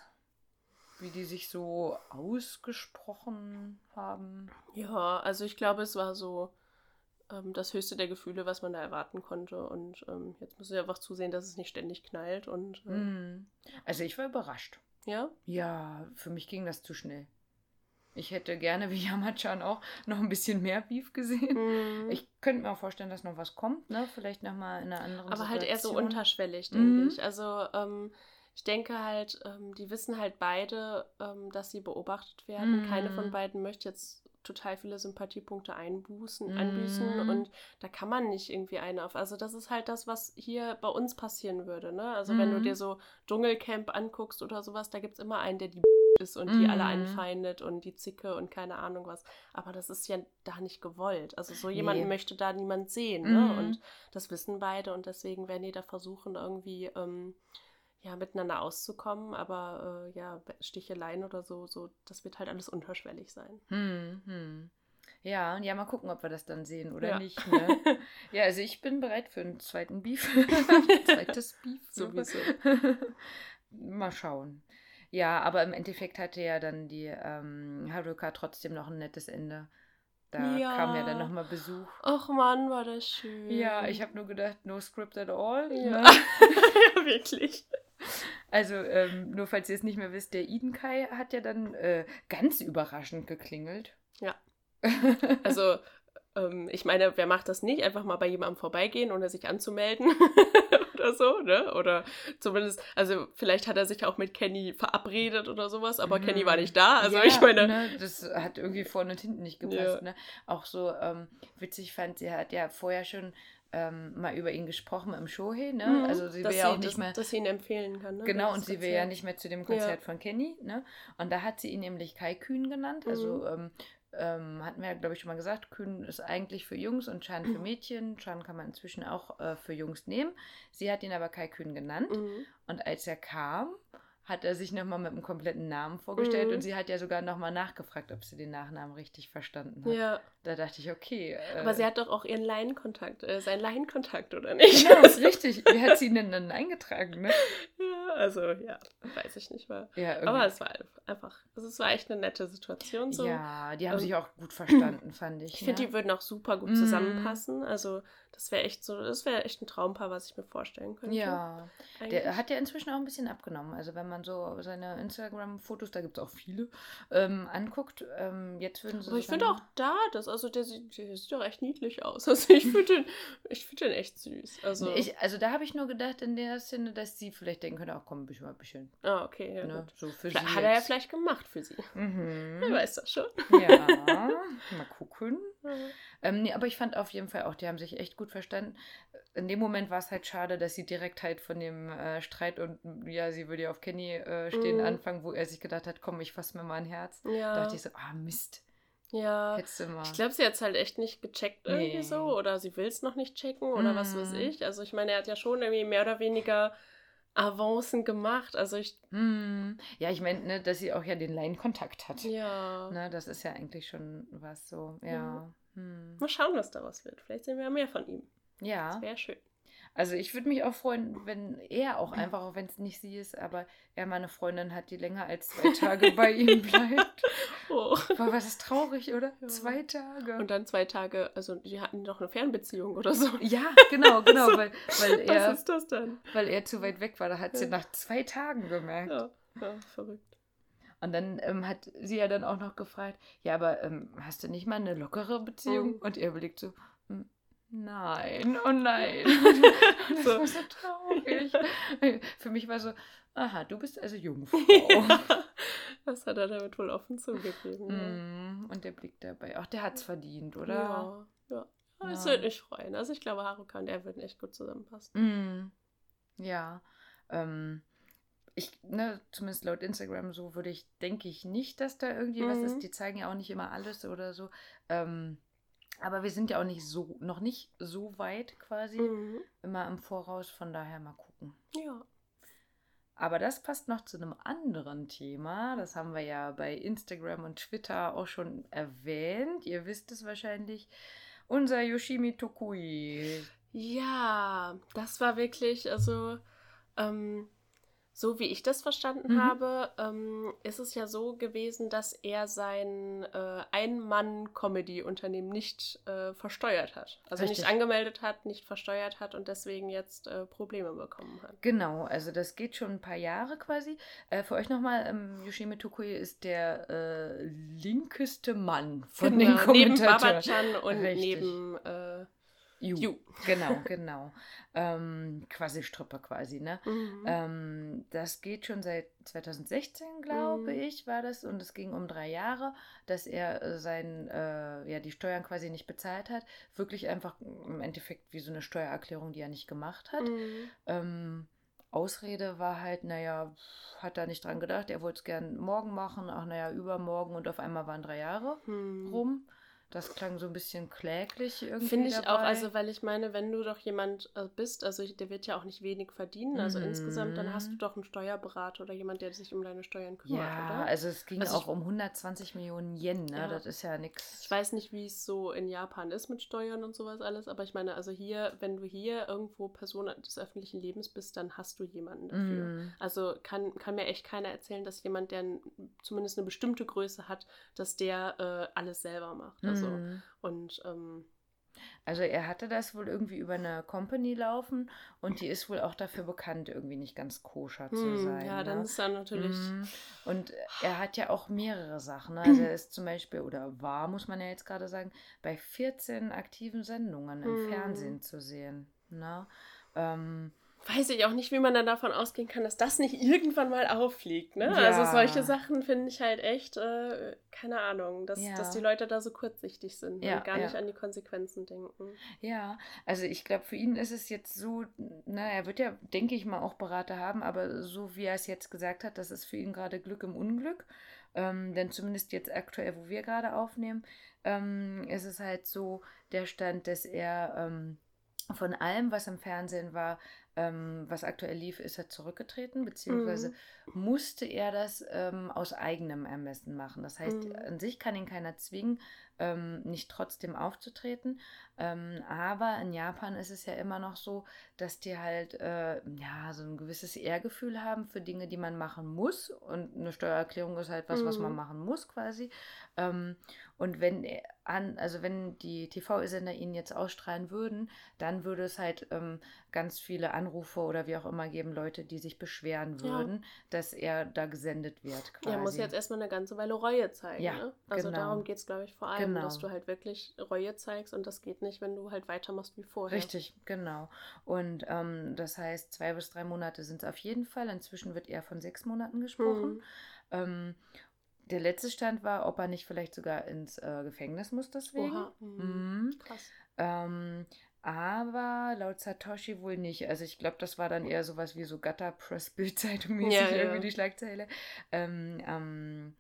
Wie die sich so ausgesprochen haben. Ja, also ich glaube, es war so ähm, das höchste der Gefühle, was man da erwarten konnte. Und ähm, jetzt müssen wir einfach zusehen, dass es nicht ständig knallt. Und äh, Hm. Also ich war überrascht. ja, Ja, für mich ging das zu schnell. Ich hätte gerne, wie (laughs) Yamachan auch, noch ein bisschen mehr Beef gesehen. Mhm. Ich könnte mir auch vorstellen, dass noch was kommt, ne? Vielleicht nochmal in einer anderen aber halt eher so Situation. unterschwellig, denke Mhm. ich. Also ähm, ich denke halt, ähm, die wissen halt beide, ähm, dass sie beobachtet werden. Keine Mhm. von beiden möchte jetzt total viele Sympathiepunkte einbußen, Mhm. einbüßen und da kann man nicht irgendwie eine auf. Also das ist halt das, was hier bei uns passieren würde, ne? Also wenn du Mhm. dir so Dschungelcamp anguckst oder sowas, da gibt es immer einen, der die (laughs) ist und die alle Mhm. einfeindet und die Zicke und keine Ahnung was. Aber das ist ja da nicht gewollt. Also so jemanden Nee. möchte da niemand sehen, ne? Mhm. Und das wissen beide und deswegen werden die da versuchen, irgendwie ähm, ja, miteinander auszukommen. Aber äh, ja, Sticheleien oder so, so, das wird halt alles unterschwellig sein. Hm, hm. Ja, ja, mal gucken, ob wir das dann sehen oder Ja. nicht. Ne? (laughs) ja, also ich bin bereit für einen zweiten Beef. (laughs) Zweites Beef. Sowieso. (laughs) mal schauen. Ja, aber im Endeffekt hatte ja dann die ähm, Haruka trotzdem noch ein nettes Ende. Da Ja. kam ja dann nochmal Besuch. Ach Mann, war das schön. Ja, ich habe nur gedacht, no script at all. Ja, Ne? ja wirklich. Also, ähm, nur falls ihr es nicht mehr wisst, der Idenkai hat ja dann äh, ganz überraschend geklingelt. Ja. (laughs) Also, ähm, ich meine, wer macht das nicht? Einfach mal bei jemandem vorbeigehen, ohne sich anzumelden (laughs) oder so, ne? Oder zumindest, also vielleicht hat er sich auch mit Kenny verabredet oder sowas, aber Kenny Mhm. war nicht da. Also ja, ich meine, Ne, das hat irgendwie vorne und hinten nicht gepasst. Ja. Ne? Auch so ähm, witzig fand, sie hat ja vorher schon ähm, mal über ihn gesprochen im Shohei, ne? mhm, Also sie will ja auch nicht mehr. dass sie ihn empfehlen kann. Ne? Genau, Das und sie will ja nicht mehr zu dem Konzert von Kenny, ne? Und da hat sie ihn nämlich Kai Kühn genannt. Also Mhm. ähm, ähm, hatten wir ja, glaube ich, schon mal gesagt, Kühn ist eigentlich für Jungs und Chan für (clears throat) Mädchen. Chan kann man inzwischen auch äh, für Jungs nehmen. Sie hat ihn aber Kai Kühn genannt. Mhm. Und als er kam, hat er sich nochmal mit einem kompletten Namen vorgestellt Mhm. und sie hat ja sogar nochmal nachgefragt, ob sie den Nachnamen richtig verstanden hat. Ja, Da dachte ich, okay. Äh, aber sie hat doch auch ihren Laienkontakt, äh, seinen Laienkontakt, oder nicht? Genau, (laughs) ist richtig. Wie hat sie ihn denn dann eingetragen, ne? ja, also ja, weiß ich nicht mal. Ja, irgendwie. Aber es war einfach, also es war echt eine nette Situation so. ja, die haben Ähm, sich auch gut verstanden, (clears throat) fand ich. Ich finde, ne? die würden auch super gut Mhm. zusammenpassen. Also, das wäre echt so, das wäre echt ein Traumpaar, was ich mir vorstellen könnte. Ja, eigentlich. der hat ja inzwischen auch ein bisschen abgenommen. Also wenn man so seine Instagram-Fotos, da gibt es auch viele, ähm, anguckt, ähm, jetzt würden sie Aber ich finde auch da, das, also der sieht, der sieht doch echt niedlich aus. (laughs) Also ich finde den, ich finde den echt süß. Also, Ich, also da habe ich nur gedacht in der Szene, dass sie vielleicht denken könnte, ach komm, ein bisschen, ein bisschen. ah, okay, ja ne? So für Vielleicht, sie hat er ja jetzt. vielleicht gemacht für sie. Mhm. Wer weiß das schon. Ja, (laughs) mal gucken. Ähm, nee, aber ich fand auf jeden Fall auch, die haben sich echt gut verstanden. In dem Moment war es halt schade, dass sie direkt halt von dem äh, Streit und ja, sie würde ja auf Kenny äh, stehen Mhm. anfangen, wo er sich gedacht hat, komm, ich fass mir mal ein Herz. Da Ja, dachte ich so, ah Mist, ja. hättest du mal. Ich glaube, sie hat es halt echt nicht gecheckt irgendwie Nee. so oder sie will es noch nicht checken oder was weiß Mhm. ich. Also ich meine, er hat ja schon irgendwie mehr oder weniger Avancen gemacht. Also ich, Hm. Ja, ich meine, ne, dass sie auch ja den Laienkontakt hat. ja. Ne, das ist ja eigentlich schon was so, ja. Hm. Mal schauen, was daraus wird. Vielleicht sehen wir ja mehr von ihm. Ja, Das wäre schön. also ich würde mich auch freuen, wenn er auch einfach, auch wenn es nicht sie ist, aber er mal eine Freundin hat, die länger als zwei Tage bei ihm (laughs) bleibt. Oh. Boah, was ist traurig, oder? Ja. Zwei Tage. Und dann zwei Tage, also die hatten doch eine Fernbeziehung oder so. ja, genau, (laughs) genau, So. weil, weil, er, Was ist das denn? weil er zu weit weg war. Da hat sie Ja. nach zwei Tagen gemerkt. Ja, ja verrückt. Und dann ähm, hat sie ja dann auch noch gefragt, ja, aber ähm, hast du nicht mal eine lockere Beziehung? Mhm. Und er überlegt so, "Hm, nein, oh nein. (laughs) das war so traurig. Für mich war so, aha, du bist also Jungfrau. (laughs) ja, das hat er damit wohl offen zugegeben. Mm, Und der Blick dabei, ach, der hat's verdient, oder? Ja, ja. Aber Es Ja. würde mich freuen. Also ich glaube, Haruka und er würden echt gut zusammenpassen. Mm, ja. Ähm, ich, ne, zumindest laut Instagram so würde ich, denke ich nicht, dass da irgendwie was Mhm. ist. Die zeigen ja auch nicht immer alles oder so. Ähm, aber wir sind ja auch nicht so, noch nicht so weit quasi, Mhm. immer im Voraus, von daher mal gucken. Ja. Aber das passt noch zu einem anderen Thema. Das haben wir ja bei Instagram und Twitter auch schon erwähnt. Ihr wisst es wahrscheinlich. Unser Yoshimi Tokui. Ja, das war wirklich, also ähm, so wie ich das verstanden Mhm. habe, ähm, ist es ja so gewesen, dass er sein äh, Ein-Mann-Comedy-Unternehmen nicht äh, versteuert hat. Also Richtig. nicht angemeldet hat, nicht versteuert hat und deswegen jetzt äh, Probleme bekommen hat. Genau, also das geht schon ein paar Jahre quasi. Äh, für euch nochmal, ähm, Yoshimi Tokui ist der äh, linkeste Mann von den Genau, neben Kommentatoren. Baba-chan und Richtig. neben Ju. Ju. Genau, (laughs) genau. ähm, quasi Stripper quasi, ne? Mhm. Ähm, das geht schon seit 2016, glaube Mhm. ich, war das. Und es ging um drei Jahre, dass er äh, sein, äh, ja, die Steuern quasi nicht bezahlt hat. Wirklich einfach im Endeffekt wie so eine Steuererklärung, die er nicht gemacht hat. Mhm. Ähm, Ausrede war halt, naja, hat er nicht dran gedacht, er wollte es gern morgen machen, ach naja, übermorgen und auf einmal waren drei Jahre Hm. rum. Das klang so ein bisschen kläglich irgendwie. Finde ich dabei. auch, also weil ich meine, wenn du doch jemand äh, bist, also der wird ja auch nicht wenig verdienen, also Mhm. insgesamt, dann hast du doch einen Steuerberater oder jemand, der sich um deine Steuern kümmert, Ja, oder? also es ging Also auch ich- um 120 Millionen Yen, ne? Ja. Das ist ja nichts. Ich weiß nicht, wie es so in Japan ist mit Steuern und sowas alles, aber ich meine, also hier, wenn du hier irgendwo Person des öffentlichen Lebens bist, dann hast du jemanden dafür. Mm, Also kann, kann mir echt keiner erzählen, dass jemand, der zumindest eine bestimmte Größe hat, dass der äh, alles selber macht. Also, mm. und ähm, Also er hatte das wohl irgendwie über eine Company laufen und die ist wohl auch dafür bekannt, irgendwie nicht ganz koscher zu hm, sein. ja, dann ne? ist dann natürlich. Mhm. Und er hat ja auch mehrere Sachen. Ne? Also er (clears throat) ist zum Beispiel, oder war, muss man ja jetzt gerade sagen, bei 14 aktiven Sendungen im Mhm. Fernsehen zu sehen. Ne? Ähm, weiß ich auch nicht, wie man dann davon ausgehen kann, dass das nicht irgendwann mal auffliegt. Ne? Ja. Also solche Sachen finde ich halt echt, äh, keine Ahnung, dass, Ja. dass die Leute da so kurzsichtig sind Ja, und gar nicht an die Konsequenzen denken. Ja, also ich glaube, für ihn ist es jetzt so, na, er wird ja, denke ich mal, auch Berater haben, aber so wie er es jetzt gesagt hat, das ist für ihn gerade Glück im Unglück. Ähm, denn zumindest jetzt aktuell, wo wir gerade aufnehmen, ähm, ist es halt so der Stand, dass er ähm, von allem, was im Fernsehen war, ähm, was aktuell lief, ist er zurückgetreten, beziehungsweise Mhm. musste er das ähm, aus eigenem Ermessen machen. Das heißt, Mhm. an sich kann ihn keiner zwingen, ähm, nicht trotzdem aufzutreten. Ähm, aber in Japan ist es ja immer noch so, dass die halt äh, ja so ein gewisses Ehrgefühl haben für Dinge, die man machen muss. Und eine Steuererklärung ist halt was, was man Mhm. machen muss quasi. Und wenn an, also wenn die TV-Sender ihn jetzt ausstrahlen würden, dann würde es halt ähm, ganz viele Anrufe oder wie auch immer geben, Leute, die sich beschweren Ja. würden, dass er da gesendet wird. Quasi. Er muss jetzt erstmal eine ganze Weile Reue zeigen. Ja, ne? Also genau. darum geht es, glaube ich, vor allem, Genau. dass du halt wirklich Reue zeigst und das geht nicht, wenn du halt weitermachst wie vorher. Richtig, genau. Und ähm, das heißt, zwei bis drei Monate sind es auf jeden Fall. Inzwischen wird eher von sechs Monaten gesprochen. Mhm. Ähm, der letzte Stand war, ob er nicht vielleicht sogar ins äh, Gefängnis muss deswegen. Oha. Mhm. Mhm. Krass. Ähm, aber laut Satoshi wohl nicht. Also ich glaube, das war dann eher sowas wie so Gutter Press Bildzeitung mäßig Ja, ja. irgendwie die Schlagzeile. Ähm, ähm,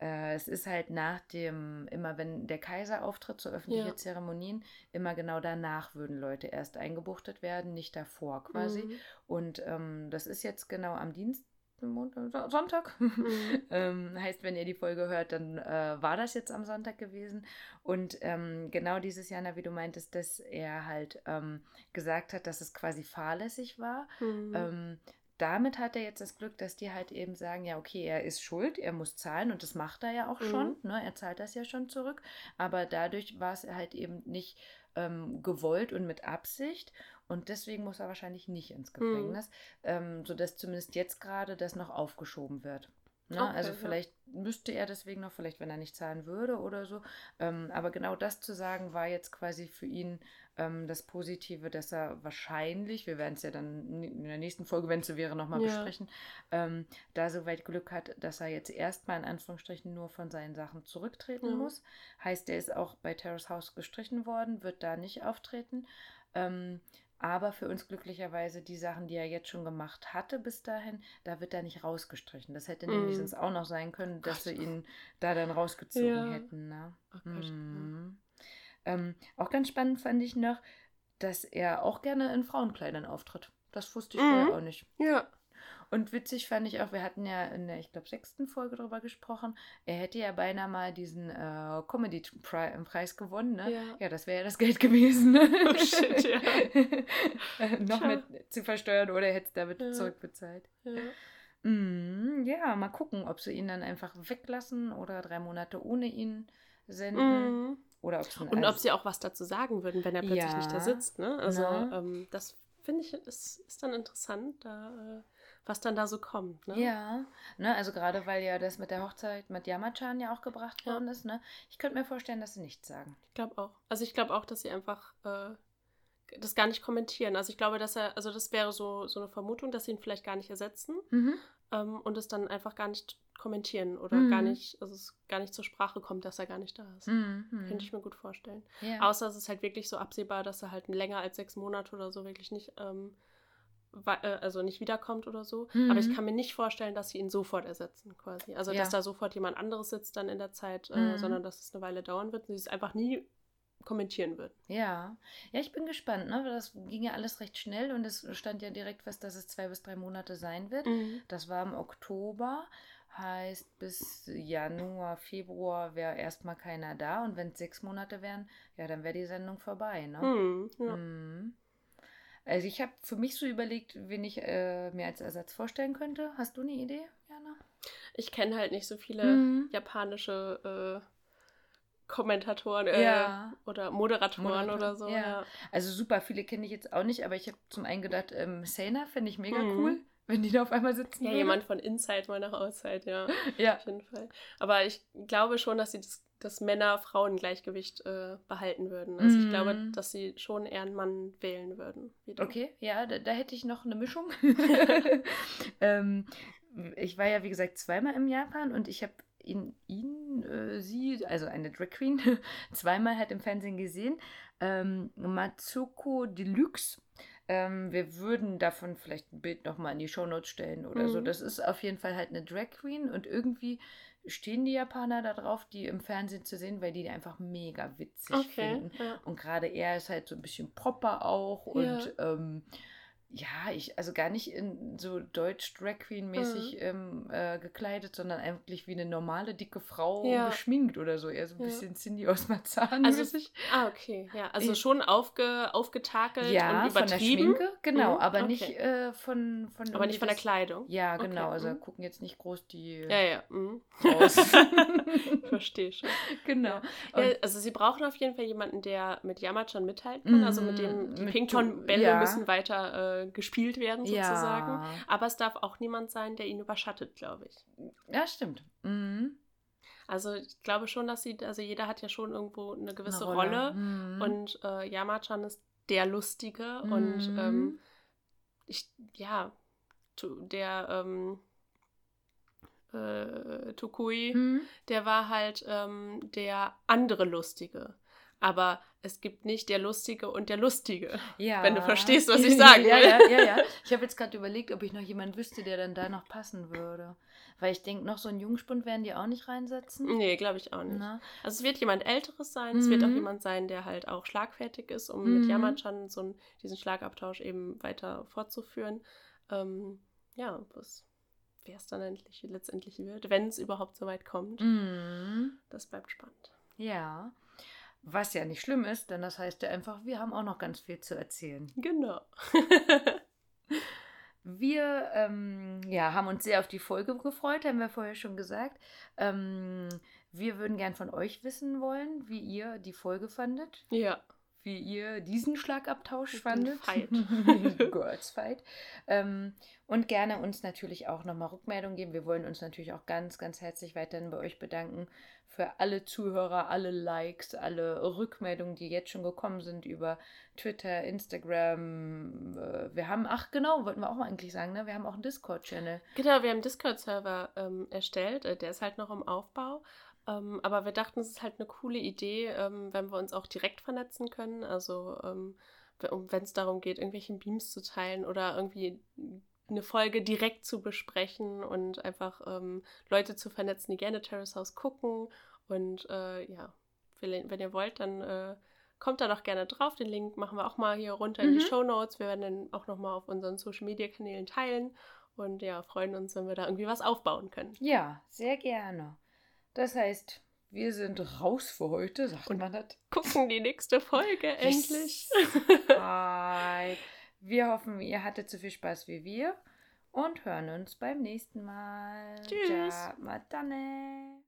äh, es ist halt nach dem, immer wenn der Kaiser auftritt, so öffentliche Ja. Zeremonien, immer genau danach würden Leute erst eingebuchtet werden, nicht davor quasi. Mhm. Und ähm, das ist jetzt genau am Dienst, Montag, So- Sonntag. (laughs) Mhm. ähm, heißt, wenn ihr die Folge hört, dann äh, war das jetzt am Sonntag gewesen. Und ähm, genau dieses Jahr, na, wie du meintest, dass er halt ähm, gesagt hat, dass es quasi fahrlässig war. Mhm. Ähm, damit hat er jetzt das Glück, dass die halt eben sagen, ja, okay, er ist schuld, er muss zahlen und das macht er ja auch schon, Mhm. ne? er zahlt das ja schon zurück, aber dadurch war es halt eben nicht ähm, gewollt und mit Absicht und deswegen muss er wahrscheinlich nicht ins Mhm. Gefängnis, ähm, sodass zumindest jetzt gerade das noch aufgeschoben wird. Ne? Okay, also ja. vielleicht müsste er deswegen noch, vielleicht wenn er nicht zahlen würde oder so, ähm, aber genau das zu sagen, war jetzt quasi für ihn ähm, das Positive, dass er wahrscheinlich, wir werden es ja dann in der nächsten Folge, wenn es so wäre, nochmal Ja. besprechen, ähm, da soweit Glück hat, dass er jetzt erstmal in Anführungsstrichen nur von seinen Sachen zurücktreten Ja. muss. Heißt, er ist auch bei Terrace House gestrichen worden, wird da nicht auftreten. Ähm, aber für uns glücklicherweise die Sachen, die er jetzt schon gemacht hatte bis dahin, da wird er nicht rausgestrichen. Das hätte nämlich Mhm. sonst auch noch sein können, dass Gott. sie ihn da dann rausgezogen Ja. hätten. Ne? Oh. Mhm. Ähm, auch ganz spannend fand ich noch, dass er auch gerne in Frauenkleidern auftritt. Das wusste ich vorher Mhm. auch nicht. Ja. Und witzig fand ich auch, wir hatten ja in der, ich glaube, sechsten Folge drüber gesprochen, er hätte ja beinahe mal diesen äh, Comedy-Preis gewonnen, ne? Ja. Ja, das wäre ja das Geld gewesen. Ne? (laughs) Oh, shit, ja. (laughs) Noch Tja. mit zu versteuern oder er hätte es damit Ja. zurückbezahlt. ja. Mm, ja, mal gucken, ob sie ihn dann einfach weglassen oder drei Monate ohne ihn senden. Mhm. Oder Und ob sie auch was dazu sagen würden, wenn er plötzlich nicht da Ja. sitzt. Ne? Also ähm, das finde ich ist, ist dann interessant, da, äh, was dann da so kommt. Ne? Ja, ne, also gerade weil ja das mit der Hochzeit mit Yamachan ja auch gebracht Ja. worden ist, ne? Ich könnte mir vorstellen, dass sie nichts sagen. Ich glaube auch. Also ich glaube auch, dass sie einfach äh, das gar nicht kommentieren. Also ich glaube, dass er, also das wäre so, so eine Vermutung, dass sie ihn vielleicht gar nicht ersetzen Mhm. ähm, und es dann einfach gar nicht kommentieren oder Mhm. gar nicht, also es gar nicht zur Sprache kommt, dass er gar nicht da ist. Mhm. Könnte ich mir gut vorstellen. ja. Außer es ist halt wirklich so absehbar, dass er halt länger als sechs Monate oder so wirklich nicht, ähm, äh, also nicht wiederkommt oder so. Mhm. Aber ich kann mir nicht vorstellen, dass sie ihn sofort ersetzen, quasi. Also, Ja. dass da sofort jemand anderes sitzt dann in der Zeit, äh, Mhm. sondern dass es eine Weile dauern wird und sie es einfach nie kommentieren würden. Ja, ja, ich bin gespannt, ne? Das ging ja alles recht schnell und es stand ja direkt fest, dass es zwei bis drei Monate sein wird. Das war im Oktober, heißt bis Januar, Februar wäre erstmal keiner da und wenn es sechs Monate wären, ja, dann wäre die Sendung vorbei, ne? Mhm. Ja. Also ich habe für mich so überlegt, wen ich äh, mir als Ersatz vorstellen könnte. Hast du eine Idee, Jana? Ich kenne halt nicht so viele Mhm. japanische äh, Kommentatoren äh, Ja. oder Moderatoren Moderatoren, oder so. ja. Ja. Also super viele kenne ich jetzt auch nicht, aber ich habe zum einen gedacht, ähm, Sena fände ich mega Mhm. cool, wenn die da auf einmal sitzen Ja, würde. jemand von Inside mal nach Outside, ja. (laughs) Ja. Auf jeden Fall. Aber ich glaube schon, dass sie das, das Männer-Frauen-Gleichgewicht äh, behalten würden. Also ich Mhm. glaube, dass sie schon eher einen Mann wählen würden. wieder. Okay, ja, da, da hätte ich noch eine Mischung. (laughs) (laughs) ähm, ich war ja, wie gesagt, zweimal im Japan und ich habe ihn, ihn äh, sie, also eine Drag Queen, (laughs) zweimal halt im Fernsehen gesehen. Ähm, Matsuko Deluxe. Ähm, wir würden davon vielleicht ein Bild nochmal in die Shownotes stellen oder so. Mhm. Das ist auf jeden Fall halt eine Drag Queen und irgendwie stehen die Japaner da drauf, die im Fernsehen zu sehen, weil die die einfach mega witzig Okay. finden. Ja. Und gerade er ist halt so ein bisschen proper auch und ähm, ja, ich, also gar nicht in so deutsch Drag Queen mäßig ähm, äh, gekleidet, sondern eigentlich wie eine normale dicke Frau Ja. geschminkt oder so. Eher so ein Ja. bisschen Cindy aus Marzahn Also. Ah, okay. Ja, also Ich- schon aufge, aufgetakelt Ja, und von der übertrieben. Schminke, genau, Mhm, aber okay. nicht äh, von, von Aber nicht von der Kleidung. Ja, Okay, genau. Also mhm. gucken jetzt nicht groß die Ja, ja. Mhm. (laughs) (laughs) verstehe schon. genau. Also sie brauchen auf jeden Fall jemanden, der mit Yamachan mithalten kann. Also mit dem die Mhm, mit- Pington-Bälle ja. müssen weiter äh, gespielt werden sozusagen. ja. Aber es darf auch niemand sein, der ihn überschattet, glaube ich. ja, stimmt. Mhm. Also ich glaube schon, dass sie, also jeder hat ja schon irgendwo eine gewisse Eine Rolle. Mhm. Und äh, Yamachan ist der Lustige und Mhm. ähm, ich, ja, der ähm, äh, Tukui, Mhm. der war halt ähm, der andere Lustige. Aber es gibt nicht der Lustige und der Lustige. Ja. Wenn du verstehst, was ich (laughs) sagen ja, will. Ja, ja, ja. Ich habe jetzt gerade überlegt, ob ich noch jemanden wüsste, der dann da noch passen würde. Weil ich denke, noch so einen Jungspund werden die auch nicht reinsetzen. Nee, glaube ich auch nicht. Na? Also es wird jemand Älteres sein, es wird auch Mhm. jemand sein, der halt auch schlagfertig ist, um Mhm. mit Yamachan so einen, diesen Schlagabtausch eben weiter fortzuführen. Ähm, ja, was wer es dann endlich, letztendlich wird, wenn es überhaupt so weit kommt. Mhm. Das bleibt spannend. Ja. Was ja nicht schlimm ist, denn das heißt ja einfach, wir haben auch noch ganz viel zu erzählen. Genau. (laughs) Wir ähm, ja, haben uns sehr auf die Folge gefreut, haben wir vorher schon gesagt. Ähm, wir würden gern von euch wissen wollen, wie ihr die Folge fandet, ja. Wie ihr diesen Schlagabtausch fandet. Fight. (laughs) (laughs) Girls Fight. Ähm, und gerne uns natürlich auch nochmal Rückmeldung geben. Wir wollen uns natürlich auch ganz, ganz herzlich weiterhin bei euch bedanken für alle Zuhörer, alle Likes, alle Rückmeldungen, die jetzt schon gekommen sind über Twitter, Instagram. Äh, Wir haben, ach genau, wollten wir auch mal eigentlich sagen, ne? Wir haben auch einen Discord-Channel. Genau, wir haben einen Discord-Server ähm, erstellt. Äh, der ist halt noch im Aufbau. Ähm, aber wir dachten, es ist halt eine coole Idee, ähm, wenn wir uns auch direkt vernetzen können. Also, ähm, wenn es darum geht, irgendwelche Beams zu teilen oder irgendwie eine Folge direkt zu besprechen und einfach ähm, Leute zu vernetzen, die gerne Terrace House gucken. Und äh, ja, wenn wenn ihr wollt, dann äh, kommt da doch gerne drauf. Den Link machen wir auch mal hier runter in Mhm. die Show Notes. Wir werden den auch nochmal auf unseren Social Media Kanälen teilen. Und ja, freuen uns, wenn wir da irgendwie was aufbauen können. Ja, sehr gerne. Das heißt, wir sind raus für heute, sagt Und- man das? Gucken die nächste Folge Yes. endlich. Bye. Wir hoffen, ihr hattet so viel Spaß wie wir und hören uns beim nächsten Mal. Tschüss. Dann.